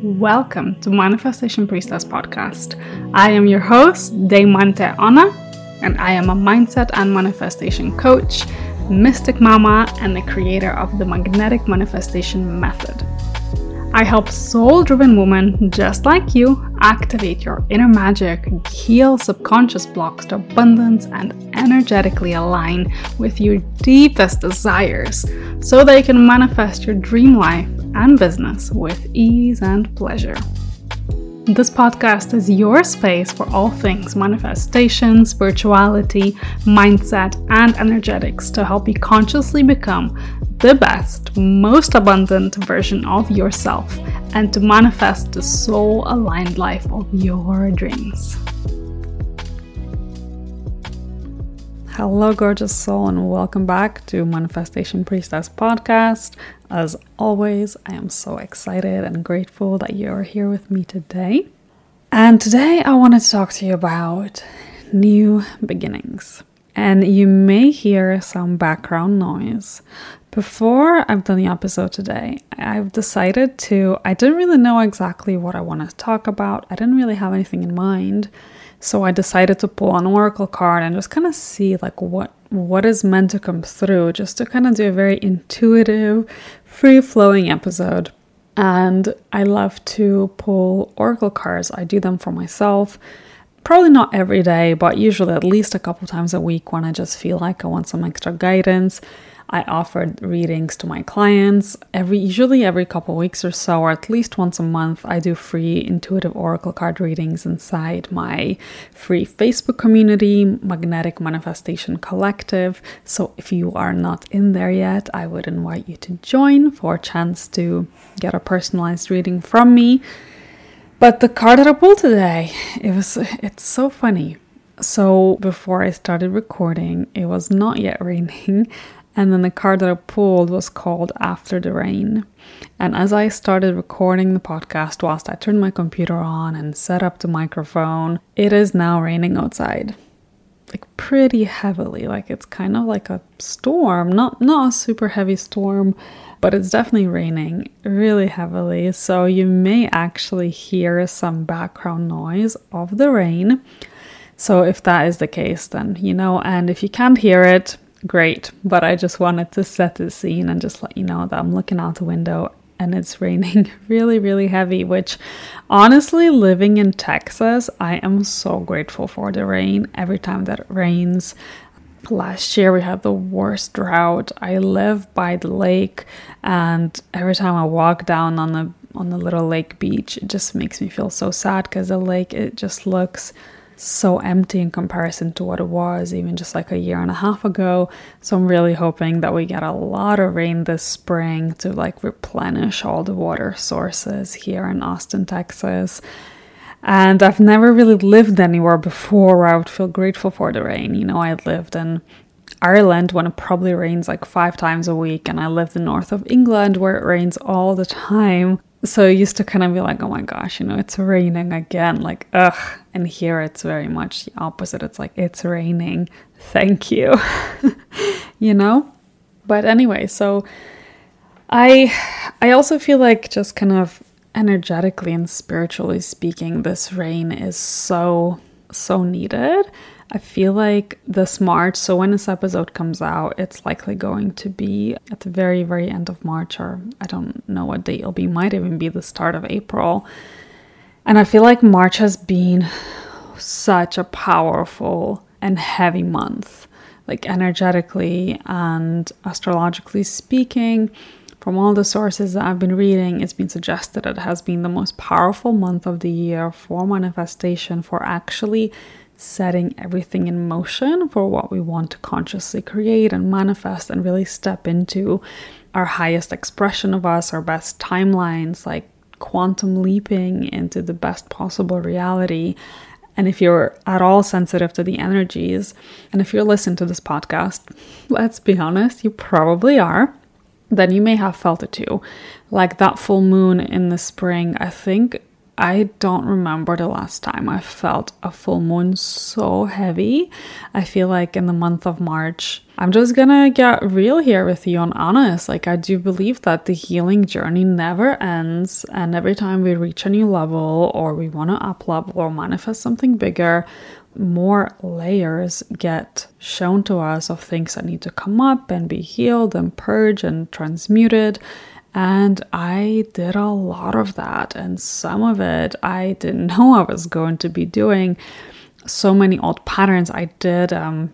Welcome to Manifestation Priestess Podcast. I am your host, Deimante Ona, and I am a mindset and manifestation coach, mystic mama, and the creator of the magnetic manifestation method. I help soul driven women just like you activate your inner magic, heal subconscious blocks to abundance, and energetically align with your deepest desires so that you can manifest your dream life and business with ease and pleasure. This podcast is your space for all things manifestation, spirituality, mindset, and energetics to help you consciously become the best, most abundant version of yourself and to manifest the soul aligned life of your dreams. Hello, gorgeous soul, and welcome back to Manifestation Priestess podcast. As always, I am so excited and grateful that you are here with me today. And today, I want to talk to you about new beginnings. And you may hear some background noise. Before I've done the episode today, I've decided to, I didn't really know exactly what I want to talk about. I didn't really have anything in mind. So I decided to pull an oracle card and just kind of see like what what is meant to come through just to kind of do a very intuitive, free-flowing episode. And I love to pull oracle cards. I do them for myself. Probably not every day, but usually at least a couple times a week when I just feel like I want some extra guidance. I offered readings to my clients. Every usually every couple weeks or so or at least once a month I do free intuitive oracle card readings inside my free Facebook community Magnetic Manifestation Collective. So if you are not in there yet I would invite you to join for a chance to get a personalized reading from me. But the card that I pulled today. It was it's so funny. So before I started recording it was not yet raining and then the card that I pulled was called After the Rain. And as I started recording the podcast, whilst I turned my computer on and set up the microphone, it is now raining outside. Like pretty heavily. Like it's kind of like a storm. Not not a super heavy storm, but it's definitely raining really heavily. So you may actually hear some background noise of the rain. So if that is the case, then you know, and if you can't hear it, great. But I just wanted to set the scene and just let you know that I'm looking out the window and it's raining really, really heavy, which honestly, living in Texas, I am so grateful for the rain every time that it rains. Last year we had the worst drought. I live by the lake and every time I walk down on the on the little lake beach, it just makes me feel so sad because the lake it just looks so empty in comparison to what it was even just like a year and a half ago. So I'm really hoping that we get a lot of rain this spring to like replenish all the water sources here in Austin, Texas. And I've never really lived anywhere before where I would feel grateful for the rain. You know, I lived in Ireland when it probably rains like five times a week, and I lived in north of England where it rains all the time so I used to kind of be like, oh my gosh, you know, it's raining again. Like, ugh. And here it's very much the opposite. It's like, it's raining. Thank you. you know? But anyway, so I I also feel like just kind of energetically and spiritually speaking, this rain is so so needed. I feel like this March, so when this episode comes out, it's likely going to be at the very, very end of March, or I don't know what date it'll be, might even be the start of April. And I feel like March has been such a powerful and heavy month, like energetically and astrologically speaking. From all the sources that I've been reading, it's been suggested it has been the most powerful month of the year for manifestation, for actually setting everything in motion for what we want to consciously create and manifest and really step into our highest expression of us, our best timelines, like quantum leaping into the best possible reality. And if you're at all sensitive to the energies, and if you're listening to this podcast, let's be honest, you probably are, then you may have felt it too. Like that full moon in the spring, I think I don't remember the last time I felt a full moon so heavy. I feel like in the month of March, I'm just gonna get real here with you and honest. Like, I do believe that the healing journey never ends, and every time we reach a new level or we want to up level or manifest something bigger, more layers get shown to us of things that need to come up and be healed and purged and transmuted. And I did a lot of that, and some of it I didn't know I was going to be doing. So many old patterns. I did um,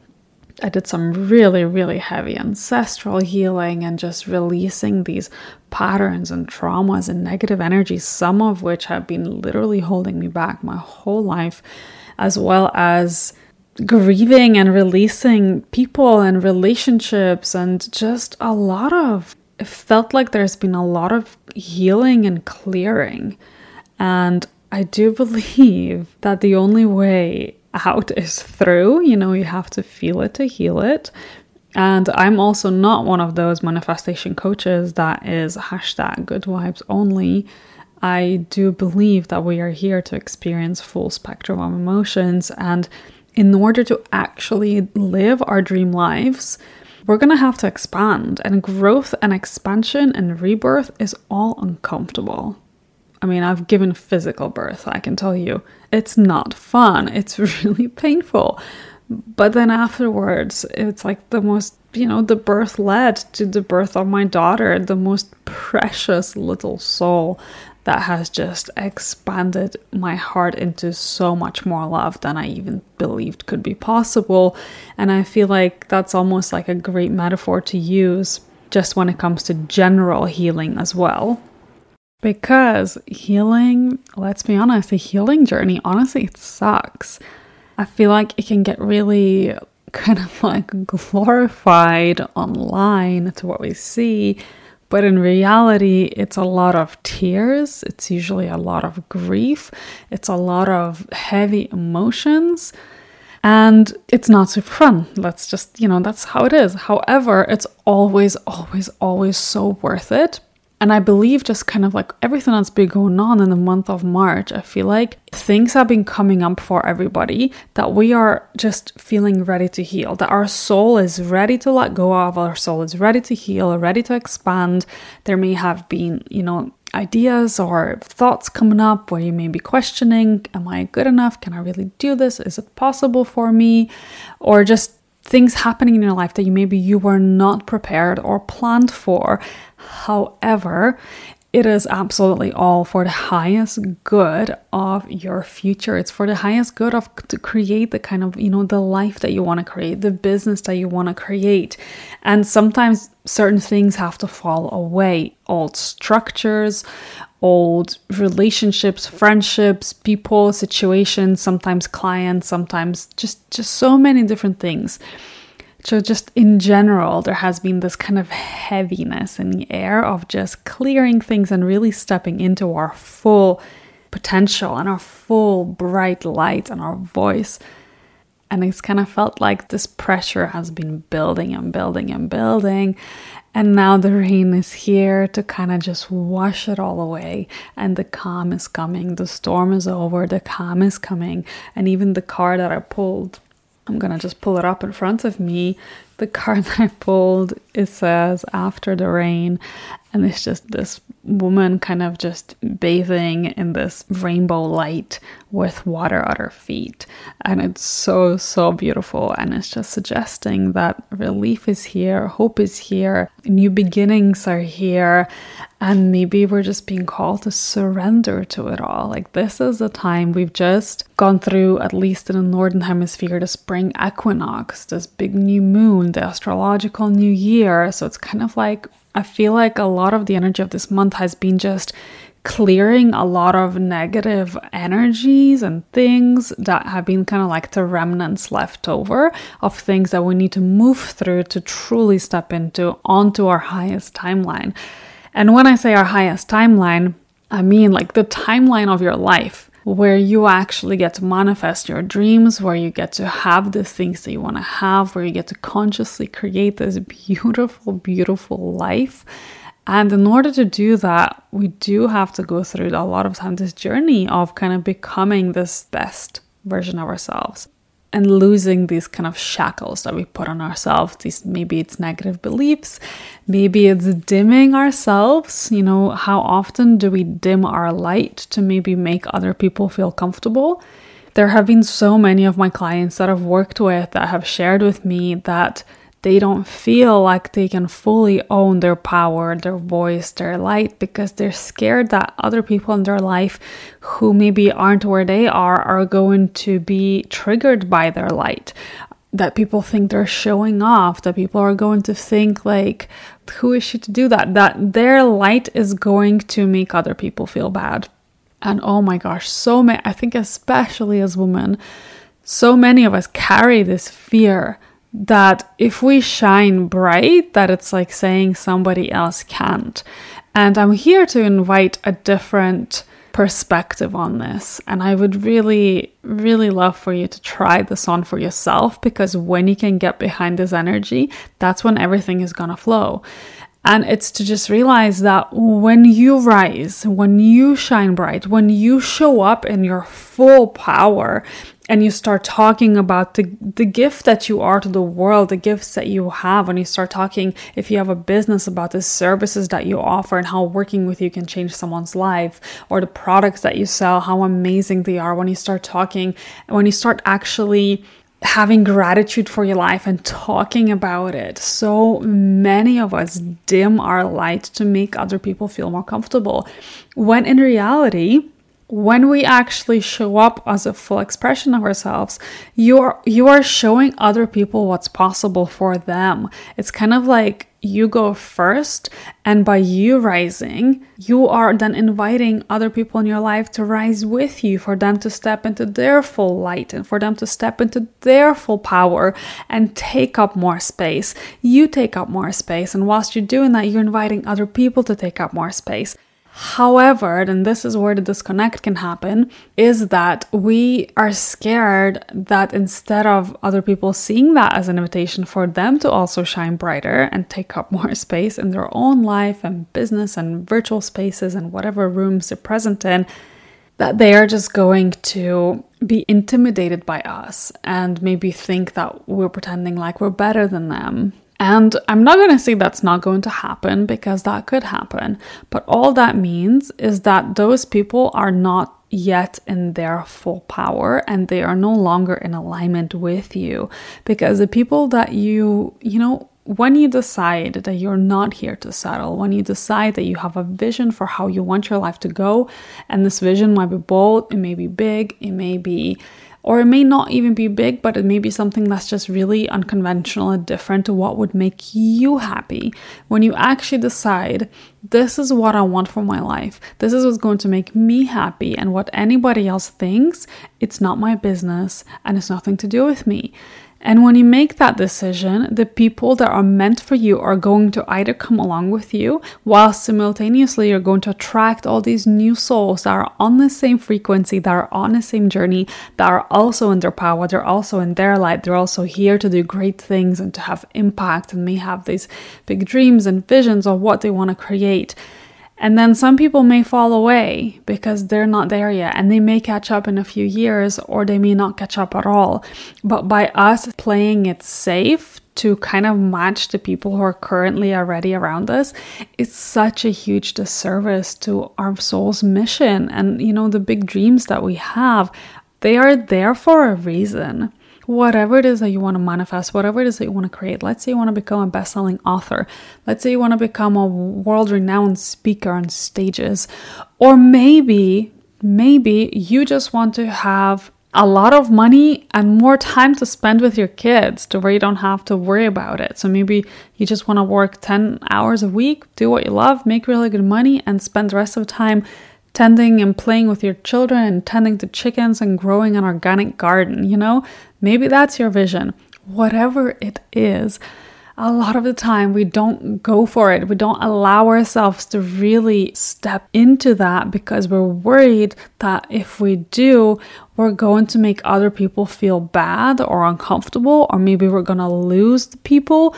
I did some really, really heavy ancestral healing and just releasing these patterns and traumas and negative energies, some of which have been literally holding me back my whole life, as well as grieving and releasing people and relationships and just a lot of it felt like there's been a lot of healing and clearing. And I do believe that the only way out is through. You know, you have to feel it to heal it. And I'm also not one of those manifestation coaches that is hashtag good vibes only. I do believe that we are here to experience full spectrum of emotions. And in order to actually live our dream lives, we're going to have to expand. And growth and expansion and rebirth is all uncomfortable. I mean, I've given physical birth, I can tell you. It's not fun, it's really painful. But then afterwards, it's like the most, you know, the birth led to the birth of my daughter, the most precious little soul that has just expanded my heart into so much more love than I even believed could be possible. And I feel like that's almost like a great metaphor to use just when it comes to general healing as well. Because healing, let's be honest, the healing journey, honestly, it sucks. I feel like it can get really kind of like glorified online to what we see. But in reality, it's a lot of tears. It's usually a lot of grief. It's a lot of heavy emotions. And it's not super fun. Let's just, you know, that's how it is. However, it's always, always, always so worth it and I believe just kind of like everything that's been going on in the month of March, I feel like things have been coming up for everybody that we are just feeling ready to heal, that our soul is ready to let go of, our soul is ready to heal, ready to expand. There may have been, you know, ideas or thoughts coming up where you may be questioning, Am I good enough? Can I really do this? Is it possible for me? Or just things happening in your life that you maybe you were not prepared or planned for. However, it is absolutely all for the highest good of your future. It's for the highest good of to create the kind of, you know, the life that you want to create, the business that you want to create. And sometimes certain things have to fall away, old structures, old relationships, friendships, people, situations, sometimes clients, sometimes just just so many different things. So, just in general, there has been this kind of heaviness in the air of just clearing things and really stepping into our full potential and our full bright light and our voice. And it's kind of felt like this pressure has been building and building and building. And now the rain is here to kind of just wash it all away. And the calm is coming. The storm is over. The calm is coming. And even the car that I pulled I'm gonna just pull it up in front of me. The card that I pulled it says after the rain, and it's just this woman kind of just bathing in this rainbow light with water at her feet. And it's so, so beautiful. And it's just suggesting that relief is here, hope is here, new beginnings are here. And maybe we're just being called to surrender to it all. Like, this is a time we've just gone through, at least in the Northern Hemisphere, the spring equinox, this big new moon, the astrological new year. So it's kind of like I feel like a lot of the energy of this month has been just clearing a lot of negative energies and things that have been kind of like the remnants left over of things that we need to move through to truly step into onto our highest timeline. And when I say our highest timeline, I mean like the timeline of your life where you actually get to manifest your dreams, where you get to have the things that you want to have, where you get to consciously create this beautiful, beautiful life. And in order to do that, we do have to go through a lot of time this journey of kind of becoming this best version of ourselves. And losing these kind of shackles that we put on ourselves. These maybe it's negative beliefs, maybe it's dimming ourselves. You know, how often do we dim our light to maybe make other people feel comfortable? There have been so many of my clients that I've worked with that have shared with me that they don't feel like they can fully own their power, their voice, their light because they're scared that other people in their life who maybe aren't where they are are going to be triggered by their light. That people think they're showing off, that people are going to think, like, who is she to do that? That their light is going to make other people feel bad. And oh my gosh, so many, I think, especially as women, so many of us carry this fear that if we shine bright, that it's like saying somebody else can't. And I'm here to invite a different perspective on this. And I would really, really love for you to try this on for yourself because when you can get behind this energy, that's when everything is gonna flow. And it's to just realize that when you rise, when you shine bright, when you show up in your full power, and you start talking about the, the gift that you are to the world, the gifts that you have, and you start talking, if you have a business, about the services that you offer and how working with you can change someone's life, or the products that you sell, how amazing they are, when you start talking, when you start actually having gratitude for your life and talking about it. So many of us dim our light to make other people feel more comfortable. When in reality, when we actually show up as a full expression of ourselves you're you are showing other people what's possible for them. It's kind of like you go first and by you rising you are then inviting other people in your life to rise with you for them to step into their full light and for them to step into their full power and take up more space. You take up more space and whilst you're doing that you're inviting other people to take up more space However, and this is where the disconnect can happen, is that we are scared that instead of other people seeing that as an invitation for them to also shine brighter and take up more space in their own life and business and virtual spaces and whatever rooms they're present in, that they are just going to be intimidated by us and maybe think that we're pretending like we're better than them and I'm not going to say that's not going to happen because that could happen. But all that means is that those people are not yet in their full power and they are no longer in alignment with you. Because the people that you, you know, when you decide that you're not here to settle, when you decide that you have a vision for how you want your life to go, and this vision might be bold, it may be big, it may be or it may not even be big, but it may be something that's just really unconventional and different to what would make you happy. When you actually decide, this is what I want for my life, this is what's going to make me happy, and what anybody else thinks, it's not my business and it's nothing to do with me. And when you make that decision, the people that are meant for you are going to either come along with you, while simultaneously you're going to attract all these new souls that are on the same frequency, that are on the same journey, that are also in their power, they're also in their light, they're also here to do great things and to have impact and may have these big dreams and visions of what they want to create. And then some people may fall away because they're not there yet and they may catch up in a few years or they may not catch up at all. But by us playing it safe to kind of match the people who are currently already around us, it's such a huge disservice to our soul's mission and, you know, the big dreams that we have. They are there for a reason whatever it is that you want to manifest, whatever it is that you want to create. Let's say you want to become a best selling author. Let's say you want to become a world renowned speaker on stages. Or maybe, maybe you just want to have a lot of money and more time to spend with your kids to where you don't have to worry about it. So maybe you just want to work 10 hours a week, do what you love, make really good money, and spend the rest of the time tending and playing with your children and tending to chickens and growing an organic garden, you know? Maybe that's your vision. Whatever it is, a lot of the time we don't go for it. We don't allow ourselves to really step into that because we're worried that if we do, we're going to make other people feel bad or uncomfortable, or maybe we're going to lose the people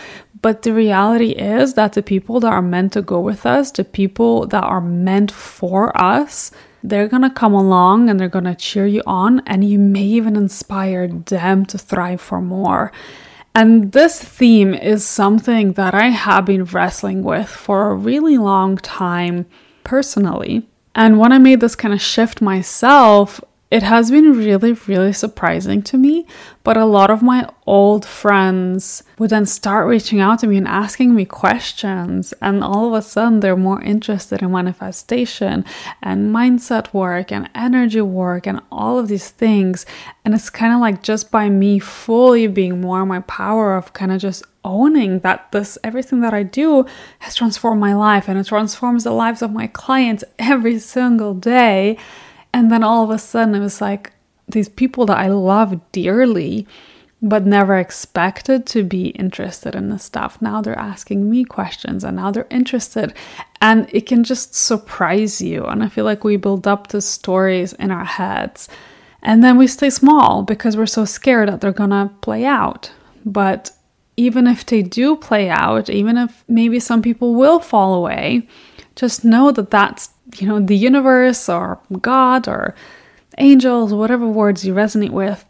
but the reality is that the people that are meant to go with us, the people that are meant for us, they're gonna come along and they're gonna cheer you on, and you may even inspire them to thrive for more. And this theme is something that I have been wrestling with for a really long time personally. And when I made this kind of shift myself, it has been really, really surprising to me. But a lot of my old friends would then start reaching out to me and asking me questions. And all of a sudden, they're more interested in manifestation and mindset work and energy work and all of these things. And it's kind of like just by me fully being more in my power of kind of just owning that this everything that I do has transformed my life and it transforms the lives of my clients every single day and then all of a sudden, it was like these people that I love dearly, but never expected to be interested in this stuff. Now they're asking me questions and now they're interested. And it can just surprise you. And I feel like we build up the stories in our heads. And then we stay small because we're so scared that they're gonna play out. But even if they do play out, even if maybe some people will fall away, just know that that's you know, the universe or God or angels, whatever words you resonate with,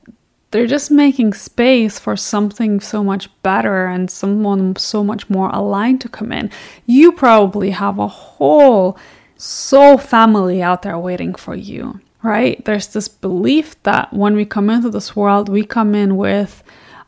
they're just making space for something so much better and someone so much more aligned to come in. You probably have a whole soul family out there waiting for you, right? There's this belief that when we come into this world, we come in with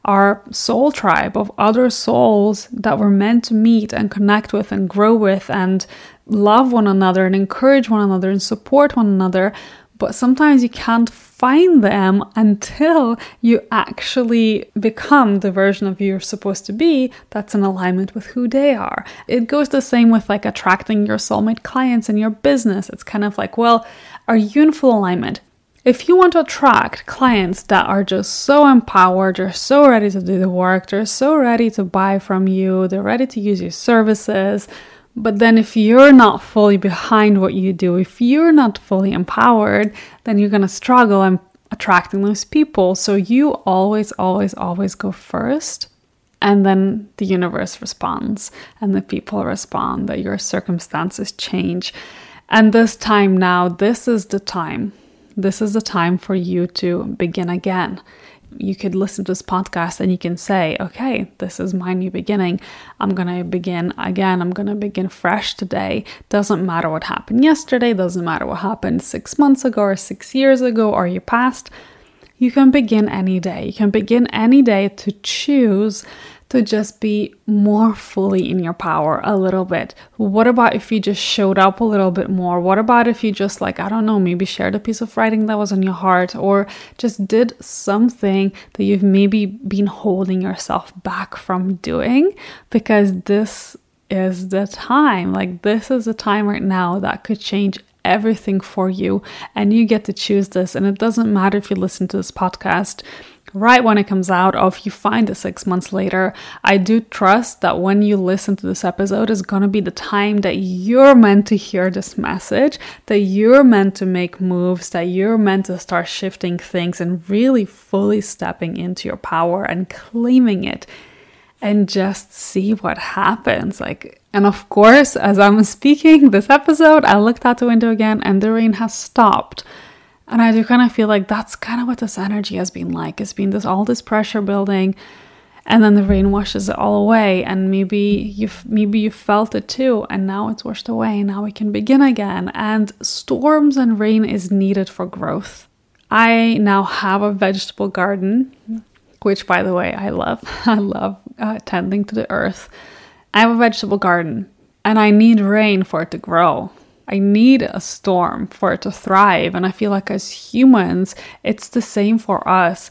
our soul tribe of other souls that we're meant to meet and connect with and grow with and love one another and encourage one another and support one another. But sometimes you can't find them until you actually become the version of you you're supposed to be that's in alignment with who they are. It goes the same with like attracting your soulmate clients in your business. It's kind of like, well, are you in full alignment? If you want to attract clients that are just so empowered, they're so ready to do the work, they're so ready to buy from you, they're ready to use your services, but then, if you're not fully behind what you do, if you're not fully empowered, then you're going to struggle in attracting those people. So, you always, always, always go first. And then the universe responds, and the people respond, that your circumstances change. And this time now, this is the time. This is the time for you to begin again you could listen to this podcast and you can say, okay, this is my new beginning. I'm going to begin again. I'm going to begin fresh today. Doesn't matter what happened yesterday, doesn't matter what happened six months ago or six years ago or your past. You can begin any day. You can begin any day to choose to just be more fully in your power a little bit. What about if you just showed up a little bit more? What about if you just, like, I don't know, maybe shared a piece of writing that was on your heart or just did something that you've maybe been holding yourself back from doing? Because this is the time. Like, this is the time right now that could change everything for you, and you get to choose this. And it doesn't matter if you listen to this podcast right when it comes out or if you find it six months later. I do trust that when you listen to this episode is to be the time that you're meant to hear this message that you're meant to make moves that you're meant to start shifting things and really fully stepping into your power and claiming it and just see what happens. Like and of course as i'm speaking this episode i looked out the window again and the rain has stopped and I do kind of feel like that's kind of what this energy has been like. It's been this all this pressure building and then the rain washes it all away and maybe you maybe you felt it too and now it's washed away And now we can begin again. And storms and rain is needed for growth. I now have a vegetable garden which by the way i love. I love uh, tending to the earth. I have a vegetable garden and i need rain for it to grow I need a storm for it to thrive. And I feel like as humans, it's the same for us.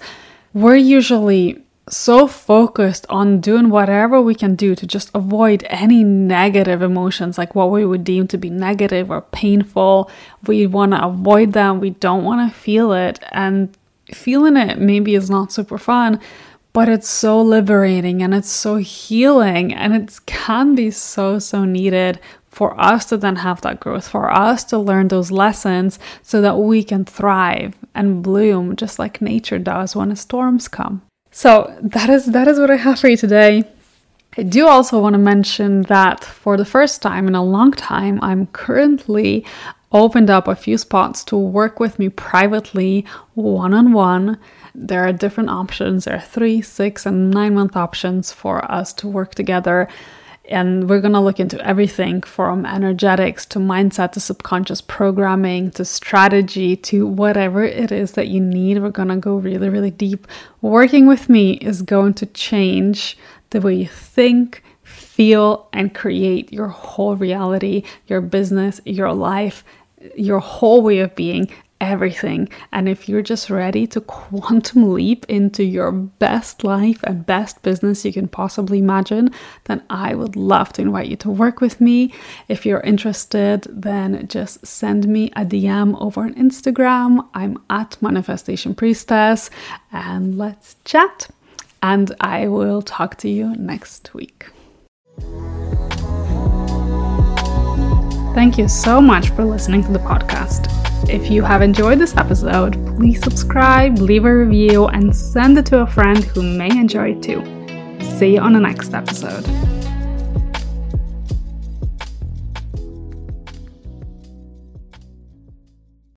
We're usually so focused on doing whatever we can do to just avoid any negative emotions, like what we would deem to be negative or painful. We want to avoid them, we don't want to feel it. And feeling it maybe is not super fun, but it's so liberating and it's so healing and it can be so, so needed for us to then have that growth, for us to learn those lessons so that we can thrive and bloom just like nature does when storms come. So that is that is what I have for you today. I do also want to mention that for the first time in a long time, I'm currently opened up a few spots to work with me privately, one on one. There are different options. There are three, six, and nine month options for us to work together. And we're going to look into everything from energetics to mindset to subconscious programming to strategy to whatever it is that you need. We're going to go really, really deep. Working with me is going to change the way you think, feel, and create your whole reality, your business, your life, your whole way of being everything. And if you're just ready to quantum leap into your best life and best business you can possibly imagine, then I would love to invite you to work with me. If you're interested, then just send me a DM over on Instagram. I'm at Manifestation Priestess and let's chat. And I will talk to you next week. Thank you so much for listening to the podcast. If you have enjoyed this episode, please subscribe, leave a review, and send it to a friend who may enjoy it too. See you on the next episode.